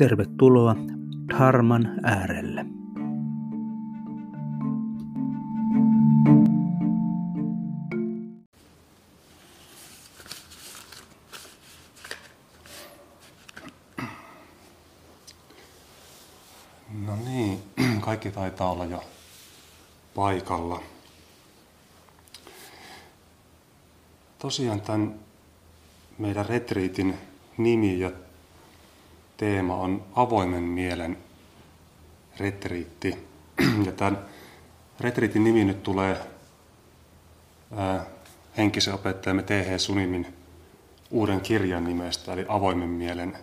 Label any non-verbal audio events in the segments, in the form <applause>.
tervetuloa Dharman äärelle. No niin, <clears throat> kaikki taitaa olla jo paikalla. Tosiaan tämän meidän retriitin nimi ja teema on avoimen mielen retriitti. <clears throat> Ja tämän retriitin nimi nyt tulee henkisen opettajamme T.H. Sunimin uuden kirjan nimestä, eli avoimen mielen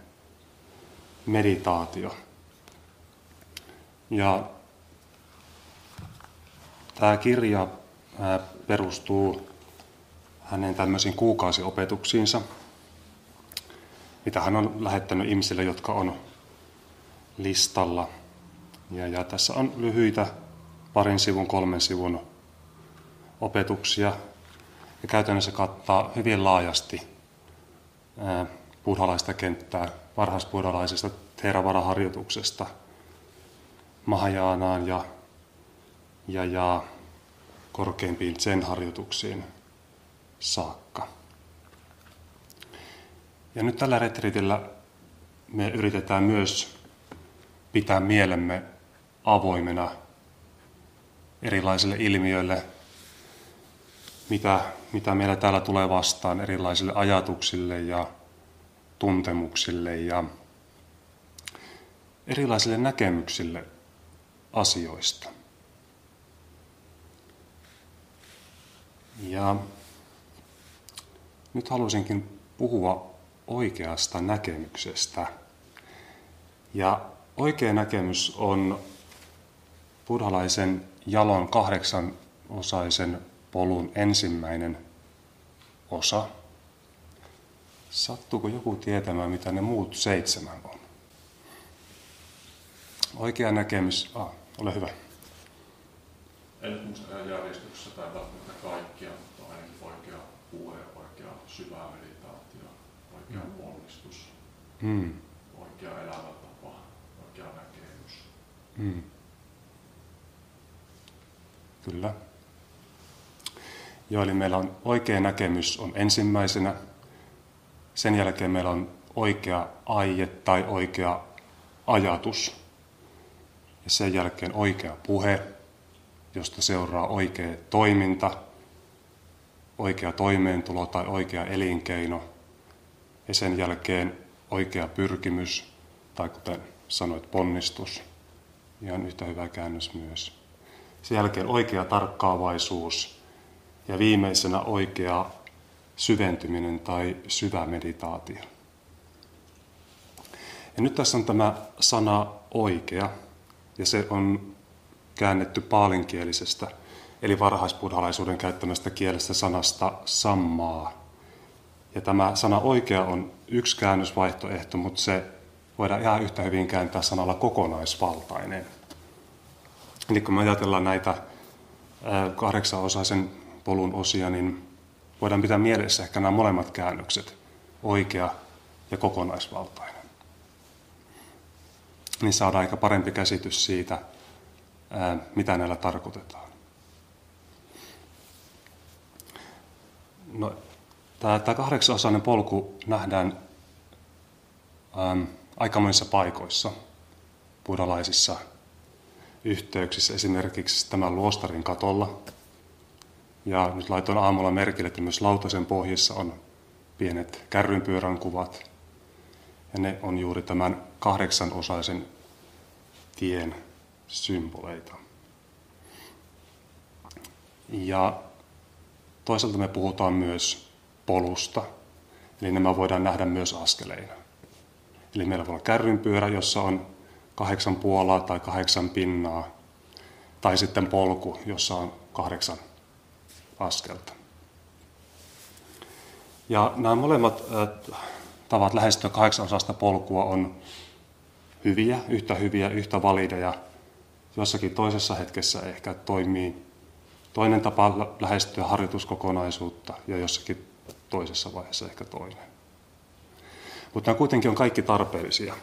meditaatio. Ja tämä kirja perustuu hänen tämmöisiin kuukausiopetuksiinsa, mitä hän on lähettänyt ihmisille, jotka on listalla. Ja, ja tässä on lyhyitä parin sivun, kolmen sivun opetuksia. Ja käytännössä kattaa hyvin laajasti buddhalaista kenttää, varhaisbuddhalaisesta Theravada-harjoituksesta Mahajaanaan ja, ja, ja korkeimpiin sen-harjoituksiin saakka. Ja nyt tällä retriitillä me yritetään myös pitää mielemme avoimena erilaisille ilmiöille, mitä, mitä meillä täällä tulee vastaan, erilaisille ajatuksille ja tuntemuksille ja erilaisille näkemyksille asioista. Ja nyt haluaisinkin puhua oikeasta näkemyksestä. Ja oikea näkemys on buddhalaisen jalon kahdeksan osaisen polun ensimmäinen osa. Sattuuko joku tietämään, mitä ne muut seitsemän on? Oikea näkemys. Ah, ole hyvä. En nyt muista järjestyksessä tai välttämättä kaikkia, mutta ainakin oikea puhe, oikea syvä meditaatio, oikea mm. ponnistus, mm. oikea elämäntapa, oikea näkemys. Mm. Kyllä. Joo, eli meillä on oikea näkemys on ensimmäisenä. Sen jälkeen meillä on oikea aie tai oikea ajatus. Ja sen jälkeen oikea puhe, josta seuraa oikea toiminta, oikea toimeentulo tai oikea elinkeino. Ja sen jälkeen oikea pyrkimys, tai kuten sanoit, ponnistus. Ihan yhtä hyvä käännös myös. Sen jälkeen oikea tarkkaavaisuus ja viimeisenä oikea syventyminen tai syvä meditaatio. Ja nyt tässä on tämä sana oikea, ja se on käännetty paalinkielisestä, eli varhaisbuddhalaisuuden käyttämästä kielestä sanasta sammaa. Ja tämä sana oikea on yksi käännösvaihtoehto, mutta se voidaan ihan yhtä hyvin kääntää sanalla kokonaisvaltainen. Eli kun me ajatellaan näitä kahdeksanosaisen polun osia, niin voidaan pitää mielessä ehkä nämä molemmat käännökset, oikea ja kokonaisvaltainen. Niin saadaan aika parempi käsitys siitä, mitä näillä tarkoitetaan. No, tämä, tämä kahdeksanosainen polku nähdään äm, aika monissa paikoissa buddhalaisissa yhteyksissä, esimerkiksi tämän luostarin katolla. Ja nyt laitoin aamulla merkille, että myös lautasen pohjissa on pienet kärrynpyörän kuvat. Ja ne on juuri tämän kahdeksanosaisen tien symboleita. Ja toisaalta me puhutaan myös polusta, eli nämä voidaan nähdä myös askeleina. Eli meillä voi olla kärrynpyörä, jossa on kahdeksan puolaa tai kahdeksan pinnaa, tai sitten polku, jossa on kahdeksan askelta. Ja nämä molemmat tavat lähestyä kahdeksan osasta polkua on hyviä, yhtä hyviä, yhtä valideja. Jossakin toisessa hetkessä ehkä toimii toinen tapa lähestyä harjoituskokonaisuutta ja jossakin toisessa vaiheessa ehkä toinen. Mutta nämä kuitenkin on kaikki tarpeellisia.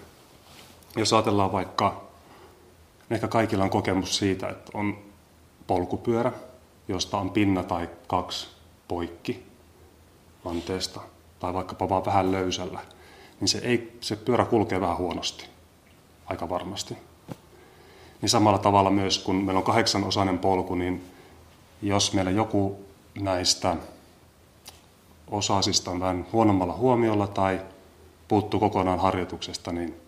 Jos ajatellaan vaikka, ehkä kaikilla on kokemus siitä, että on polkupyörä, josta on pinna tai kaksi poikki vanteesta, tai vaikkapa vaan vähän löysällä, niin se, ei, se pyörä kulkee vähän huonosti, aika varmasti. Niin samalla tavalla myös, kun meillä on kahdeksanosainen polku, niin jos meillä joku näistä osasista on vähän huonommalla huomiolla tai puuttuu kokonaan harjoituksesta, niin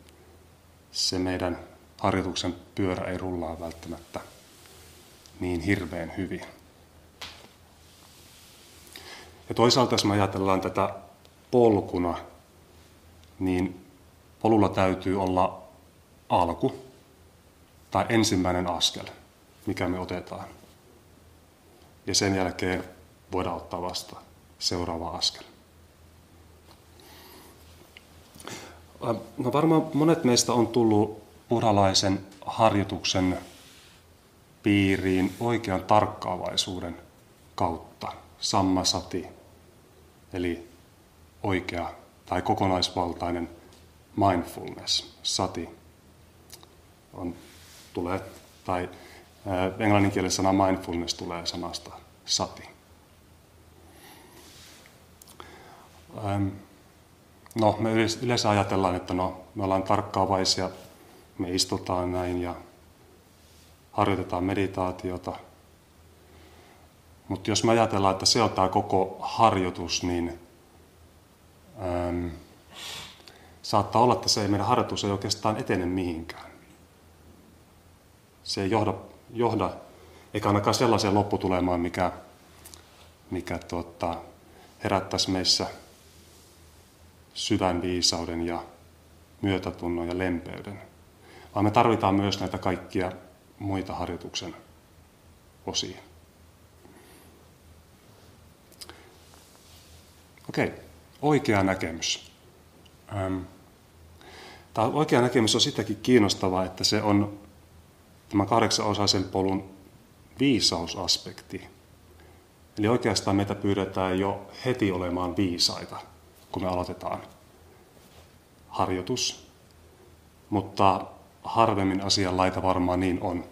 se meidän harjoituksen pyörä ei rullaa välttämättä niin hirveän hyvin. Ja toisaalta jos me ajatellaan tätä polkuna, niin polulla täytyy olla alku tai ensimmäinen askel, mikä me otetaan. Ja sen jälkeen voidaan ottaa vastaan seuraava askel. No varmaan monet meistä on tullut buddhalaisen harjoituksen piiriin oikean tarkkaavaisuuden kautta, sammasati, eli oikea tai kokonaisvaltainen mindfulness, sati, on, tulee, tai englanninkielisen sana mindfulness tulee sanasta sati. No, me yleensä ajatellaan, että no, me ollaan tarkkaavaisia, me istutaan näin ja harjoitetaan meditaatiota. Mutta jos me ajatellaan, että se on tämä koko harjoitus, niin äm, saattaa olla, että se ei, meidän harjoitus ei oikeastaan etene mihinkään. Se ei johda, johda eikä ainakaan sellaiseen lopputulemaan, mikä, mikä tuota, herättäisi meissä syvän viisauden ja myötätunnon ja lempeyden. Vaan me tarvitaan myös näitä kaikkia muita harjoituksen osia. Okei, oikea näkemys. Tämä oikea näkemys on sitäkin kiinnostavaa, että se on tämä kahdeksanosaisen polun viisausaspekti. Eli oikeastaan meitä pyydetään jo heti olemaan viisaita, kun me aloitetaan harjoitus. Mutta harvemmin asian laita varmaan niin on.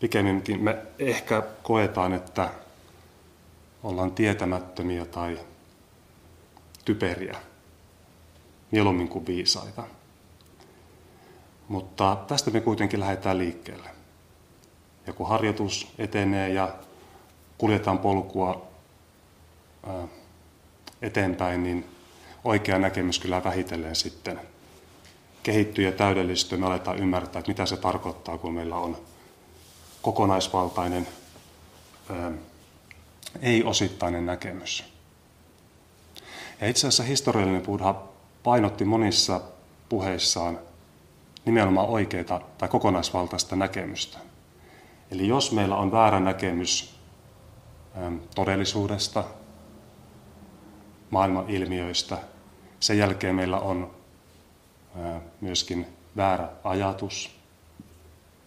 Pikemminkin me ehkä koetaan, että ollaan tietämättömiä tai typeriä, mieluummin kuin viisaita. Mutta tästä me kuitenkin lähdetään liikkeelle. Ja kun harjoitus etenee ja kuljetaan polkua eteenpäin, niin oikea näkemys kyllä vähitellen sitten kehittyy ja täydellistyy. Me aletaan ymmärtää, että mitä se tarkoittaa, kun meillä on kokonaisvaltainen, ei-osittainen näkemys. Ja itse asiassa historiallinen Buddha painotti monissa puheissaan nimenomaan oikeita tai kokonaisvaltaista näkemystä. Eli jos meillä on väärä näkemys todellisuudesta, maailman ilmiöistä, sen jälkeen meillä on myöskin väärä ajatus,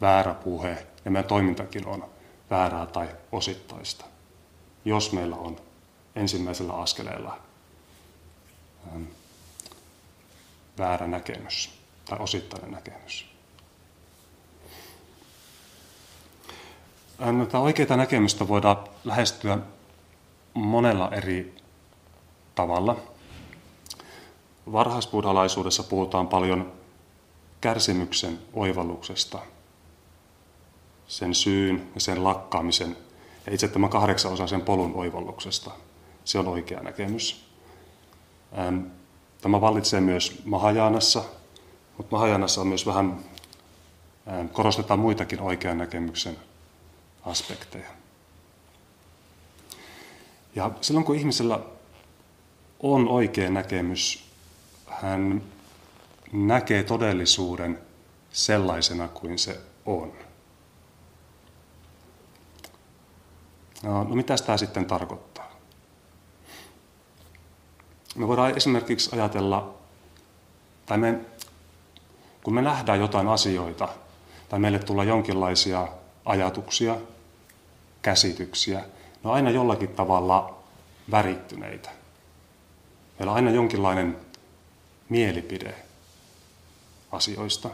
väärä puhe ja meidän toimintakin on väärää tai osittaista, jos meillä on ensimmäisellä askeleella väärä näkemys tai osittainen näkemys. Tätä oikeaa näkemystä voidaan lähestyä monella eri tavalla. Varhaisbuddhalaisuudessa puhutaan paljon kärsimyksen oivalluksesta, sen syyn ja sen lakkaamisen ja itse tämän kahdeksan polun oivalluksesta. Se on oikea näkemys. Tämä vallitsee myös Mahajaanassa, mutta Mahajaanassa on myös vähän, korostetaan muitakin oikean näkemyksen aspekteja. Ja silloin kun ihmisellä on oikea näkemys, hän näkee todellisuuden sellaisena kuin se on. No, no mitä tämä sitten tarkoittaa? Me voidaan esimerkiksi ajatella, tai me, kun me nähdään jotain asioita, tai meille tulee jonkinlaisia ajatuksia, käsityksiä, ne on aina jollakin tavalla värittyneitä. Meillä on aina jonkinlainen mielipide asioista,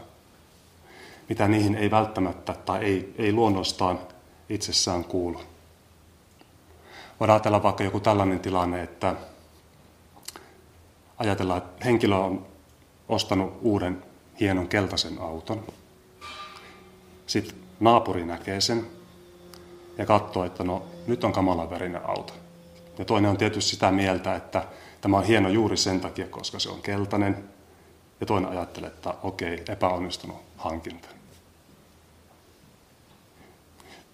mitä niihin ei välttämättä tai ei, ei luonnostaan itsessään kuulu. Voidaan ajatella vaikka joku tällainen tilanne, että ajatellaan, että henkilö on ostanut uuden hienon keltaisen auton. Sitten naapuri näkee sen ja katsoo, että no nyt on kamalan värinen auto. Ja toinen on tietysti sitä mieltä, että tämä on hieno juuri sen takia, koska se on keltainen. Ja toinen ajattelee, että okei, epäonnistunut hankinta.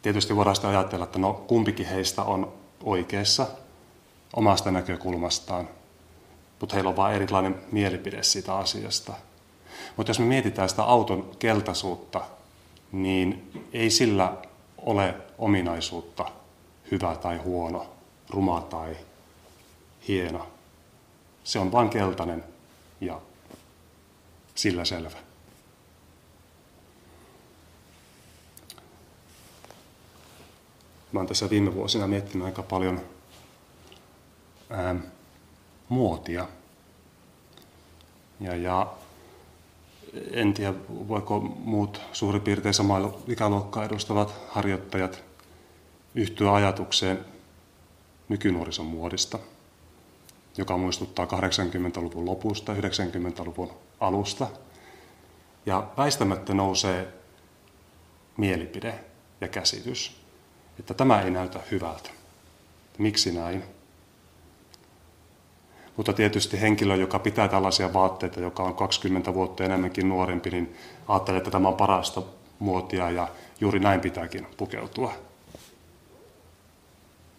Tietysti voidaan sitä ajatella, että no kumpikin heistä on oikeassa omasta näkökulmastaan, mutta heillä on vain erilainen mielipide siitä asiasta. Mutta jos me mietitään sitä auton keltaisuutta, niin ei sillä ole ominaisuutta hyvä tai huono, ruma tai hieno. Se on vain keltainen ja sillä selvä. Mä oon tässä viime vuosina miettinyt aika paljon ää, muotia. Ja, ja en tiedä, voiko muut suurin piirtein samaa ikäluokkaa edustavat harjoittajat yhtyä ajatukseen nykynuorison muodista, joka muistuttaa 80-luvun lopusta, 90-luvun alusta. Ja väistämättä nousee mielipide ja käsitys, että tämä ei näytä hyvältä. Miksi näin? Mutta tietysti henkilö, joka pitää tällaisia vaatteita, joka on 20 vuotta enemmänkin nuorempi, niin ajattelee, että tämä on parasta muotia ja juuri näin pitääkin pukeutua.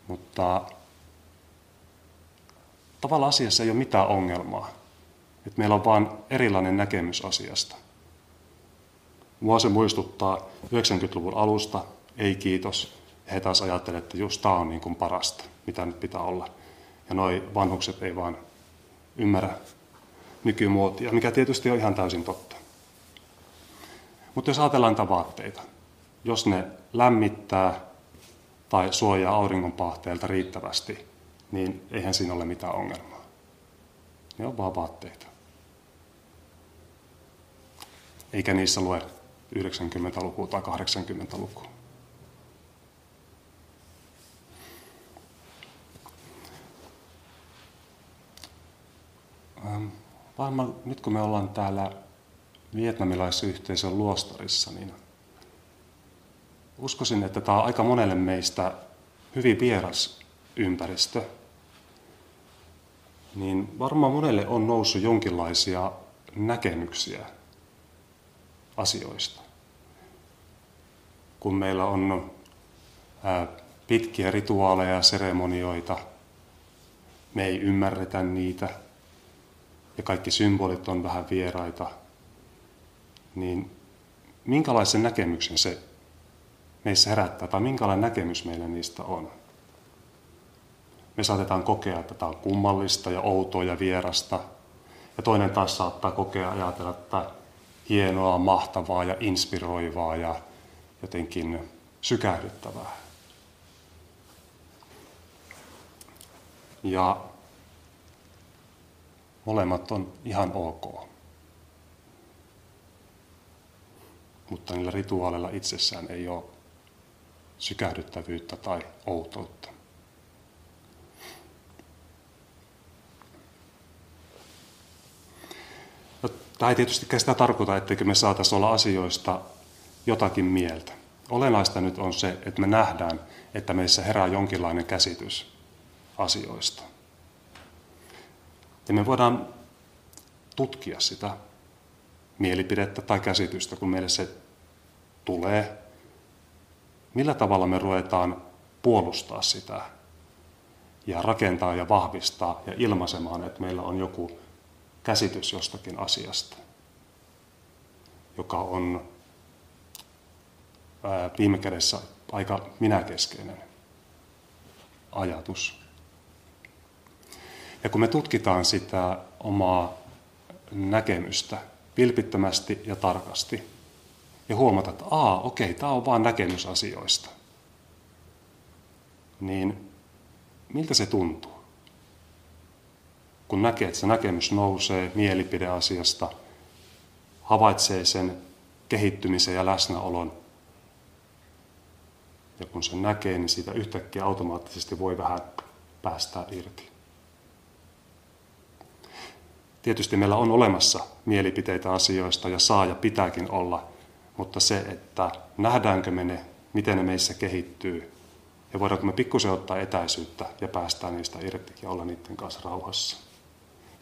Mutta tavallaan asiassa ei ole mitään ongelmaa. Että meillä on vain erilainen näkemys asiasta. Mua se muistuttaa 90-luvun alusta, ei kiitos. He taas ajattelevat, että just tämä on niin kuin parasta, mitä nyt pitää olla. Ja noi vanhukset ei vaan ymmärrä nykymuotia, mikä tietysti on ihan täysin totta. Mutta jos ajatellaan niitä vaatteita, jos ne lämmittää tai suojaa auringonpahteelta riittävästi, niin eihän siinä ole mitään ongelmaa. Ne on vaan vaatteita. Eikä niissä lue 90-lukua tai 80-lukua. Ähm, varmaan nyt kun me ollaan täällä vietnamilaisyhteisön luostarissa, niin uskoisin, että tämä on aika monelle meistä hyvin vieras ympäristö. Niin varmaan monelle on noussut jonkinlaisia näkemyksiä asioista. Kun meillä on pitkiä rituaaleja ja seremonioita, me ei ymmärretä niitä – ja kaikki symbolit on vähän vieraita, niin minkälaisen näkemyksen se meissä herättää, tai minkälainen näkemys meillä niistä on? Me saatetaan kokea, että tämä on kummallista ja outoa ja vierasta, ja toinen taas saattaa kokea ajatella, että hienoa, mahtavaa ja inspiroivaa ja jotenkin sykähdyttävää. Ja Molemmat on ihan ok. Mutta niillä rituaaleilla itsessään ei ole sykähdyttävyyttä tai outoutta. No, tämä ei tietystikään sitä tarkoita, etteikö me saataisiin olla asioista jotakin mieltä. Olennaista nyt on se, että me nähdään, että meissä herää jonkinlainen käsitys asioista. Ja me voidaan tutkia sitä mielipidettä tai käsitystä, kun meille se tulee. Millä tavalla me ruvetaan puolustaa sitä ja rakentaa ja vahvistaa ja ilmaisemaan, että meillä on joku käsitys jostakin asiasta. joka on viime kädessä aika minäkeskeinen ajatus. Ja kun me tutkitaan sitä omaa näkemystä vilpittömästi ja tarkasti, ja huomata, että aa, okei, tämä on vain näkemys asioista, niin miltä se tuntuu? Kun näkee, että se näkemys nousee mielipide asiasta, havaitsee sen kehittymisen ja läsnäolon, ja kun se näkee, niin siitä yhtäkkiä automaattisesti voi vähän päästä irti. Tietysti meillä on olemassa mielipiteitä asioista ja saa ja pitääkin olla, mutta se, että nähdäänkö me ne, miten ne meissä kehittyy ja voidaanko me pikkusen ottaa etäisyyttä ja päästää niistä irti ja olla niiden kanssa rauhassa.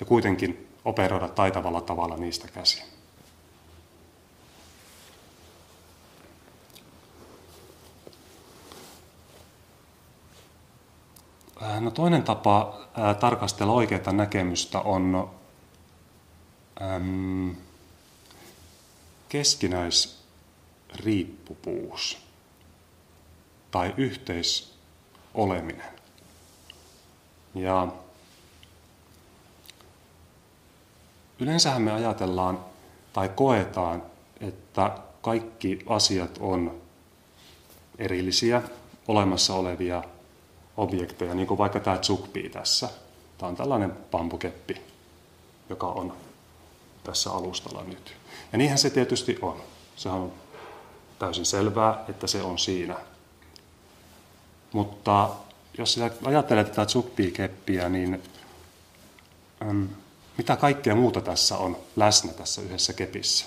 Ja kuitenkin operoida taitavalla tavalla niistä käsin. No toinen tapa ää, tarkastella oikeaa näkemystä on äm, keskinäisriippuvuus tai yhteisoleminen. Ja yleensähän me ajatellaan tai koetaan, että kaikki asiat on erillisiä, olemassa olevia objekteja, niin kuin vaikka tämä tsukpi tässä. Tämä on tällainen pampukeppi, joka on tässä alustalla nyt. Ja niinhän se tietysti on. Sehän on täysin selvää, että se on siinä. Mutta jos ajattelee tätä tsukpi-keppiä, niin mitä kaikkea muuta tässä on läsnä tässä yhdessä kepissä?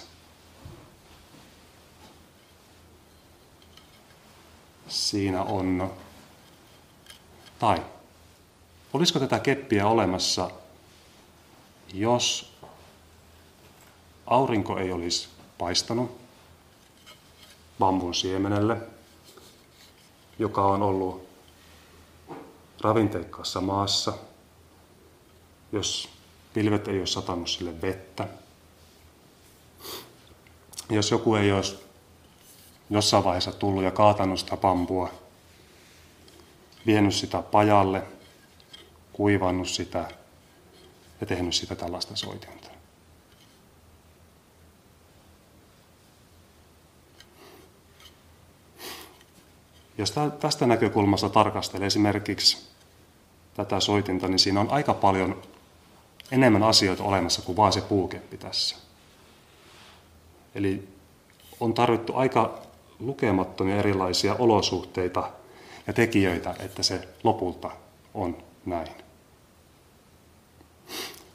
Siinä on tai olisiko tätä keppiä olemassa, jos aurinko ei olisi paistanut bambun siemenelle, joka on ollut ravinteikkaassa maassa, jos pilvet ei ole satanut sille vettä, jos joku ei olisi jossain vaiheessa tullut ja kaatanut sitä bambua vienyt sitä pajalle, kuivannut sitä ja tehnyt sitä tällaista soitinta. Jos tästä näkökulmasta tarkastelee esimerkiksi tätä soitinta, niin siinä on aika paljon enemmän asioita olemassa kuin vain se puukeppi tässä. Eli on tarvittu aika lukemattomia erilaisia olosuhteita ja tekijöitä, että se lopulta on näin.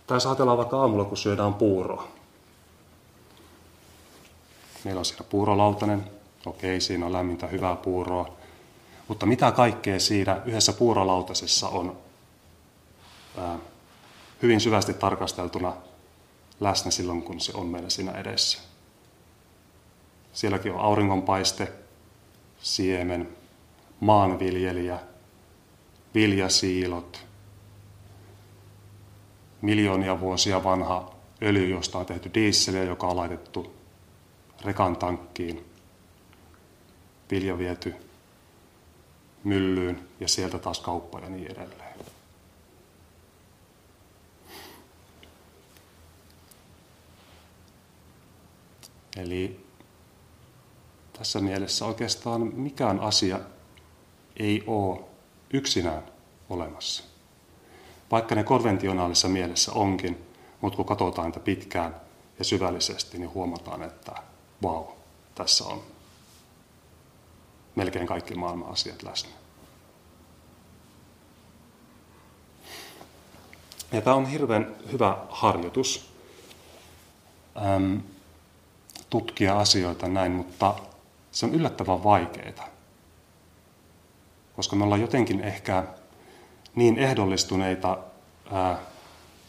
Tai ajatellaan vaikka aamulla, kun syödään puuroa. Meillä on siellä puurolautanen. Okei, siinä on lämmintä hyvää puuroa. Mutta mitä kaikkea siinä yhdessä puurolautasessa on ää, hyvin syvästi tarkasteltuna läsnä silloin, kun se on meillä siinä edessä. Sielläkin on auringonpaiste, siemen, maanviljelijä, viljasiilot, miljoonia vuosia vanha öljy, josta on tehty diisseliä, joka on laitettu rekan tankkiin, vilja viety myllyyn ja sieltä taas kauppa ja niin edelleen. Eli tässä mielessä oikeastaan mikään asia ei ole yksinään olemassa. Vaikka ne konventionaalisessa mielessä onkin, mutta kun katsotaan niitä pitkään ja syvällisesti, niin huomataan, että vau, wow, tässä on melkein kaikki maailman asiat läsnä. Ja tämä on hirveän hyvä harjoitus äm, tutkia asioita näin, mutta se on yllättävän vaikeaa koska me ollaan jotenkin ehkä niin ehdollistuneita ää,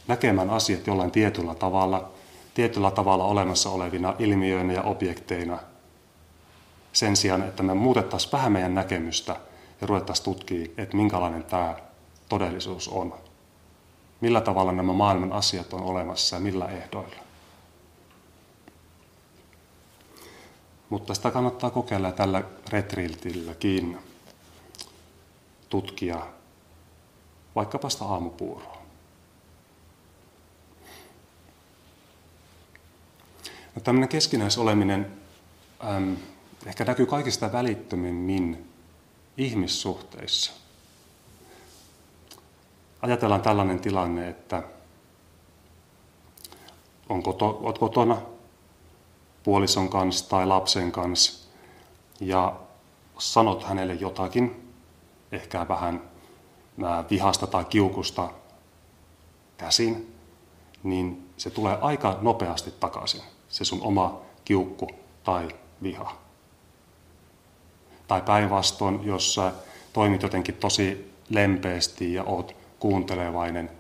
näkemään asiat jollain tietyllä tavalla, tietyllä tavalla olemassa olevina ilmiöinä ja objekteina, sen sijaan, että me muutettaisiin vähän meidän näkemystä ja ruvettaisiin tutkimaan, että minkälainen tämä todellisuus on. Millä tavalla nämä maailman asiat on olemassa ja millä ehdoilla. Mutta sitä kannattaa kokeilla tällä retriltilläkin tutkia vaikkapa sitä aamupuuroa. No, tämmöinen keskinäisoleminen äm, ehkä näkyy kaikista välittömimmin ihmissuhteissa. Ajatellaan tällainen tilanne, että on koto, oot kotona puolison kanssa tai lapsen kanssa ja sanot hänelle jotakin, ehkä vähän vihasta tai kiukusta käsin, niin se tulee aika nopeasti takaisin, se sun oma kiukku tai viha. Tai päinvastoin, jos sä toimit jotenkin tosi lempeästi ja oot kuuntelevainen,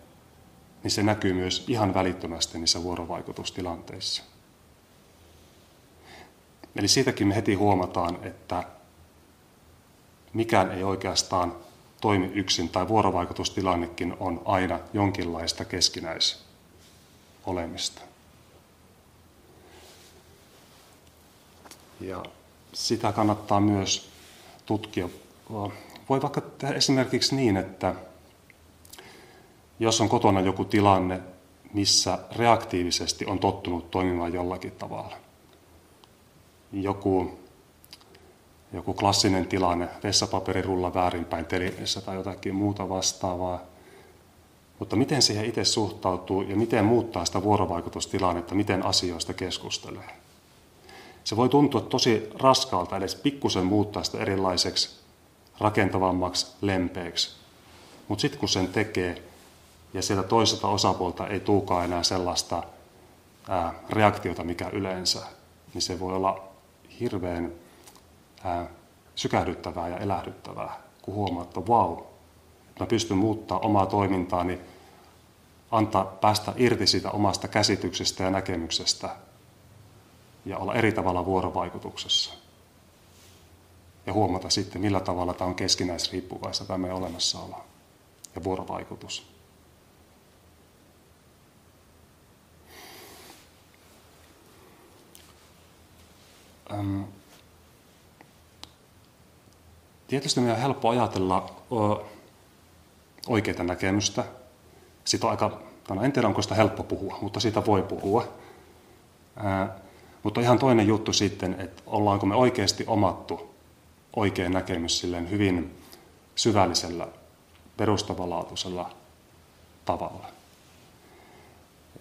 niin se näkyy myös ihan välittömästi niissä vuorovaikutustilanteissa. Eli siitäkin me heti huomataan, että mikään ei oikeastaan toimi yksin, tai vuorovaikutustilannekin on aina jonkinlaista keskinäisolemista. Ja sitä kannattaa myös tutkia. Voi vaikka tehdä esimerkiksi niin, että jos on kotona joku tilanne, missä reaktiivisesti on tottunut toimimaan jollakin tavalla. Joku, joku klassinen tilanne, vessapaperirulla väärinpäin telineessä tai jotakin muuta vastaavaa. Mutta miten siihen itse suhtautuu ja miten muuttaa sitä vuorovaikutustilannetta, miten asioista keskustelee. Se voi tuntua tosi raskaalta edes pikkusen muuttaa sitä erilaiseksi, rakentavammaksi, lempeäksi. Mutta sitten kun sen tekee, ja sieltä toiselta osapuolta ei tuukaan enää sellaista ää, reaktiota, mikä yleensä, niin se voi olla hirveän ää, sykähdyttävää ja elähdyttävää, kun huomaa, että vau, wow, mä pystyn muuttaa omaa toimintaani, antaa päästä irti siitä omasta käsityksestä ja näkemyksestä ja olla eri tavalla vuorovaikutuksessa. Ja huomata sitten, millä tavalla tämä on keskinäisriippuvaista tämä meidän olemassaolo ja vuorovaikutus. Ähm, tietysti meidän on helppo ajatella oikeita näkemystä. Siitä on aika, no en tiedä onko sitä helppo puhua, mutta siitä voi puhua. Ää, mutta ihan toinen juttu sitten, että ollaanko me oikeasti omattu oikea näkemys silleen hyvin syvällisellä, perustavanlaatuisella tavalla.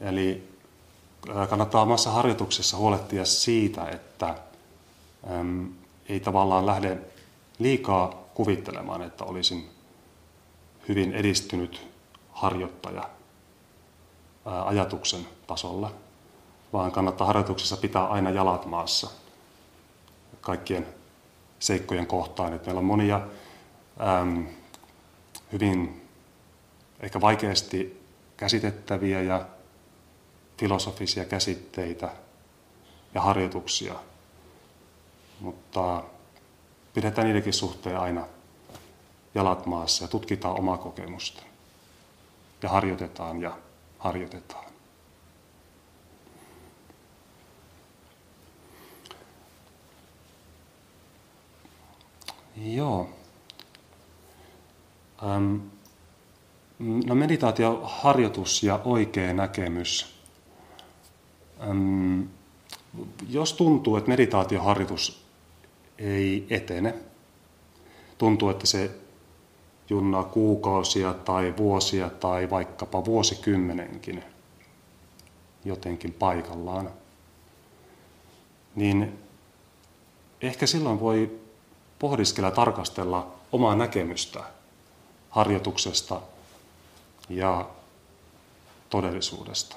Eli kannattaa omassa harjoituksessa huolehtia siitä, että äm, ei tavallaan lähde liikaa kuvittelemaan, että olisin hyvin edistynyt harjoittaja ää, ajatuksen tasolla, vaan kannattaa harjoituksessa pitää aina jalat maassa kaikkien seikkojen kohtaan. Että meillä on monia äm, hyvin ehkä vaikeasti käsitettäviä ja filosofisia käsitteitä ja harjoituksia, mutta pidetään niidenkin suhteen aina jalat maassa ja tutkitaan omaa kokemusta. Ja harjoitetaan ja harjoitetaan. Joo. Ähm, no meditaatioharjoitus ja oikea näkemys. Ähm, jos tuntuu, että meditaatioharjoitus ei etene. Tuntuu, että se junnaa kuukausia tai vuosia tai vaikkapa vuosikymmenenkin jotenkin paikallaan. Niin ehkä silloin voi pohdiskella tarkastella omaa näkemystä harjoituksesta ja todellisuudesta.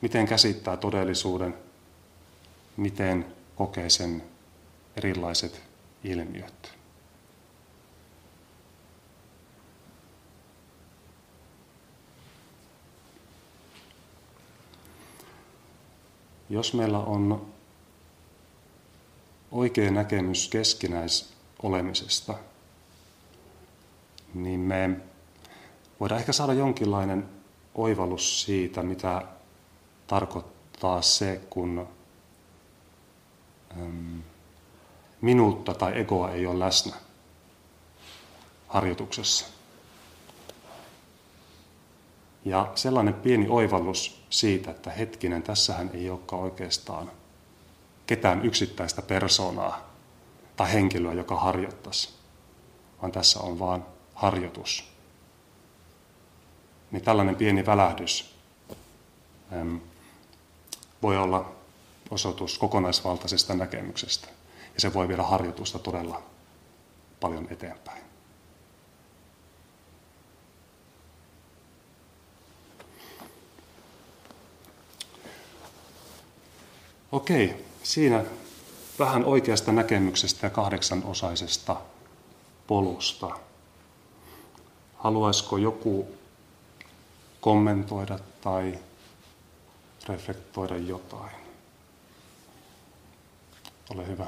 Miten käsittää todellisuuden, miten kokee sen erilaiset ilmiöt. Jos meillä on oikea näkemys keskinäisolemisesta, niin me voidaan ehkä saada jonkinlainen oivallus siitä, mitä tarkoittaa se, kun minuutta tai egoa ei ole läsnä harjoituksessa. Ja sellainen pieni oivallus siitä, että hetkinen, tässähän ei olekaan oikeastaan ketään yksittäistä persoonaa tai henkilöä, joka harjoittaisi, vaan tässä on vain harjoitus. Niin tällainen pieni välähdys voi olla osoitus kokonaisvaltaisesta näkemyksestä. Ja se voi viedä harjoitusta todella paljon eteenpäin. Okei, siinä vähän oikeasta näkemyksestä ja kahdeksanosaisesta polusta. Haluaisiko joku kommentoida tai reflektoida jotain? Ole hyvä.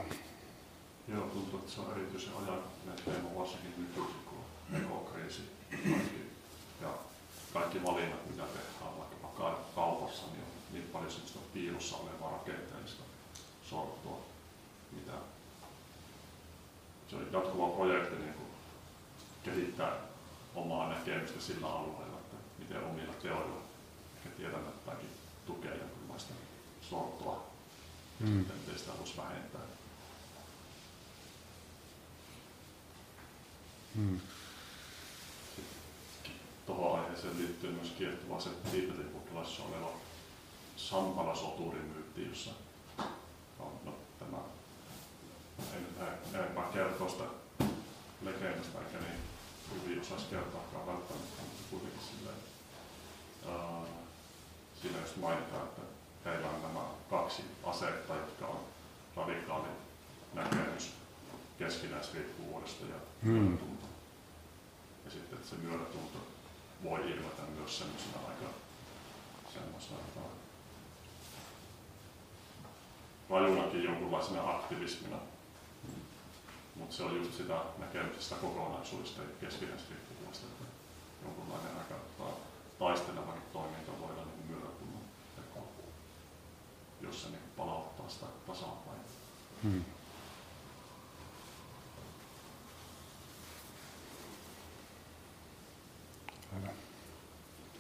Joo, tuntuu, että se on erityisen ajan teema varsinkin nykyisin, kun ekokriisi ja kaikki valinnat, mitä tehdään vaikkapa kaupassa, niin on niin paljon sellaista piilossa olevaa rakenteellista sortoa, mitä se on jatkuva projekti niin kuin kehittää omaa näkemystä sillä alueella, että miten omilla teoilla ja tietämättäkin tukea jonkinlaista sortoa, mm. miten sitä voisi vähentää. Mm. Tuohon aiheeseen liittyy myös kiehtova se Tiibetin buddhalaisessa oleva Sampala-soturin myytti, jossa on no, tämä, en nyt enempää kertoa sitä legendasta, eikä niin hyvin osaisi kertoakaan välttämättä, mutta kuitenkin silleen, uh, siinä just mainitaan, että heillä on nämä kaksi asetta, jotka on radikaali näkemys keskinäisriippuvuudesta ja hmm. Ja sitten että se myötätunto voi ilmetä myös semmoisena aika semmoisena rajunakin jonkunlaisena aktivismina. Mutta se on just sitä näkemystä kokonaisuudesta ja keskinäisriippuvuudesta, että jonkunlainen aika taistelevakin toiminta voidaan jos se niin palauttaa sitä tasapainoa. Hmm.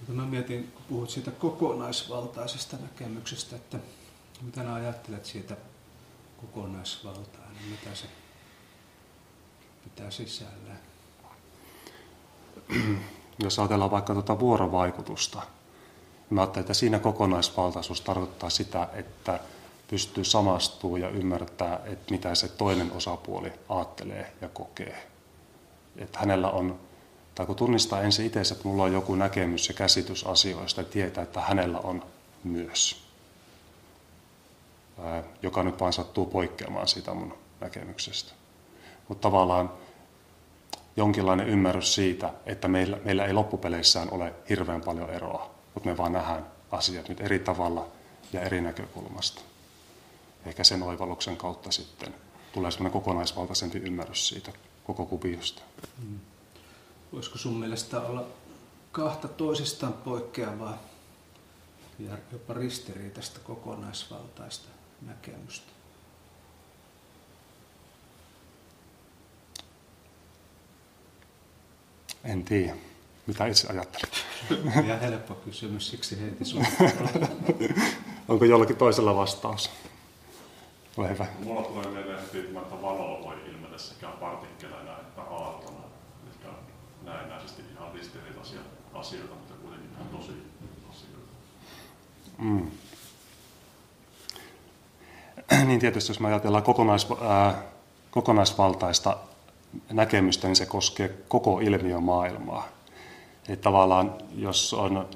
Mä mietin, kun puhut siitä kokonaisvaltaisesta näkemyksestä, että mitä nää ajattelet siitä kokonaisvaltaa, niin mitä se pitää sisällään? Jos ajatellaan vaikka tuota vuorovaikutusta, mä ajattelen, että siinä kokonaisvaltaisuus tarkoittaa sitä, että pystyy samastumaan ja ymmärtää, että mitä se toinen osapuoli ajattelee ja kokee. Että hänellä on, tai kun tunnistaa ensin itse, että mulla on joku näkemys ja käsitys asioista, ja tietää, että hänellä on myös joka nyt vaan sattuu poikkeamaan siitä mun näkemyksestä. Mutta tavallaan jonkinlainen ymmärrys siitä, että meillä, meillä ei loppupeleissään ole hirveän paljon eroa, mutta me vaan nähdään asiat nyt eri tavalla ja eri näkökulmasta. Ehkä sen oivalluksen kautta sitten tulee sellainen kokonaisvaltaisempi ymmärrys siitä koko kuviosta. Hmm. Voisiko sun mielestä olla kahta toisistaan poikkeavaa ja jopa ristiriitaista kokonaisvaltaista näkemystä. En tiedä. Mitä itse ajattelet? Ja helppo kysymys, siksi heti sun. <laughs> Onko jollakin toisella vastaus? Ole hyvä. Mulla tulee mieleen heti, että valoa voi ilmetä sekä partikkeleina että aattona. Eli näennäisesti ihan ristiriitaisia asioita, mutta kuitenkin ihan tosi asioita. Mm. <clears throat> niin tietysti jos me ajatellaan kokonais, ää, kokonaisvaltaista näkemystä, niin se koskee koko ilmiömaailmaa. Eli tavallaan, jos on,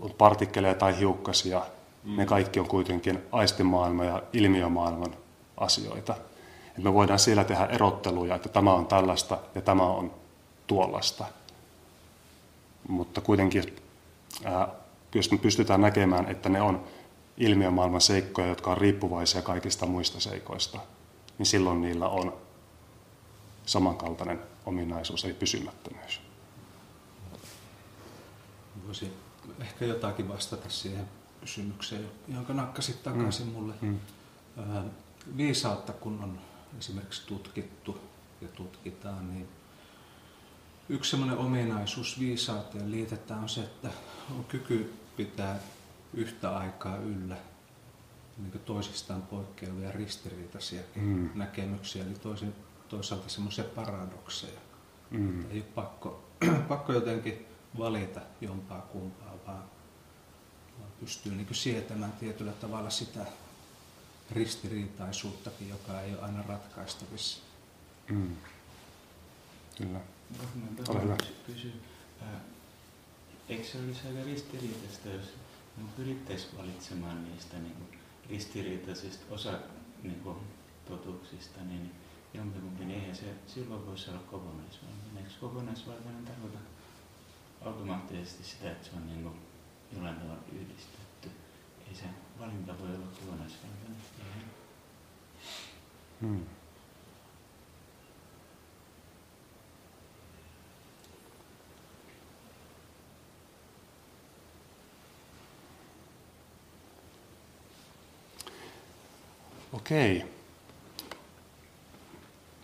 on partikkeleja tai hiukkasia, mm. ne kaikki on kuitenkin aistimaailman ja ilmiömaailman asioita. Et me voidaan siellä tehdä erotteluja, että tämä on tällaista ja tämä on tuollaista. Mutta kuitenkin, ää, jos me pystytään näkemään, että ne on ilmiömaailman seikkoja, jotka on riippuvaisia kaikista muista seikoista, niin silloin niillä on samankaltainen ominaisuus, eli pysymättömyys. Voisi ehkä jotakin vastata siihen kysymykseen, jonka nakkasit takaisin mm. mulle. Mm. viisautta, kun on esimerkiksi tutkittu ja tutkitaan, niin yksi semmoinen ominaisuus viisauteen liitetään on se, että on kyky pitää yhtä aikaa yllä niin toisistaan poikkeavia ristiriitaisia mm. näkemyksiä, eli toisin, toisaalta semmoisia paradokseja. Mm. Ei ole pakko, <clears throat> pakko jotenkin valita jompaa kumpaa, vaan, vaan pystyy niin sietämään tietyllä tavalla sitä ristiriitaisuuttakin, joka ei ole aina ratkaistavissa. Mm. Kyllä. Ole hyvä. Kysy, eikö se olisi aika ristiriitaista, jos pyrittäisiin valitsemaan niistä niin kuin ristiriitaisista osa niin kuin, totuuksista, niin jompikumpi, niin eihän se silloin voisi olla kokonaisvaltainen. Eikö kokonaisvaltainen tarkoita automaattisesti sitä, että se on niin kuin, jollain tavalla yhdistetty? Ei se valinta voi olla kokonaisvaltainen. Hmm. Okei.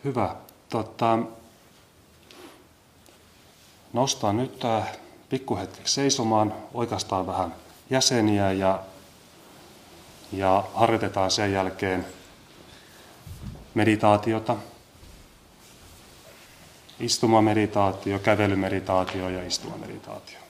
Hyvä. Tota, nostaa nyt äh, pikkuhetkeksi seisomaan, oikeastaan vähän jäseniä ja, ja harjoitetaan sen jälkeen meditaatiota. Istumameditaatio, kävelymeditaatio ja istumameditaatio.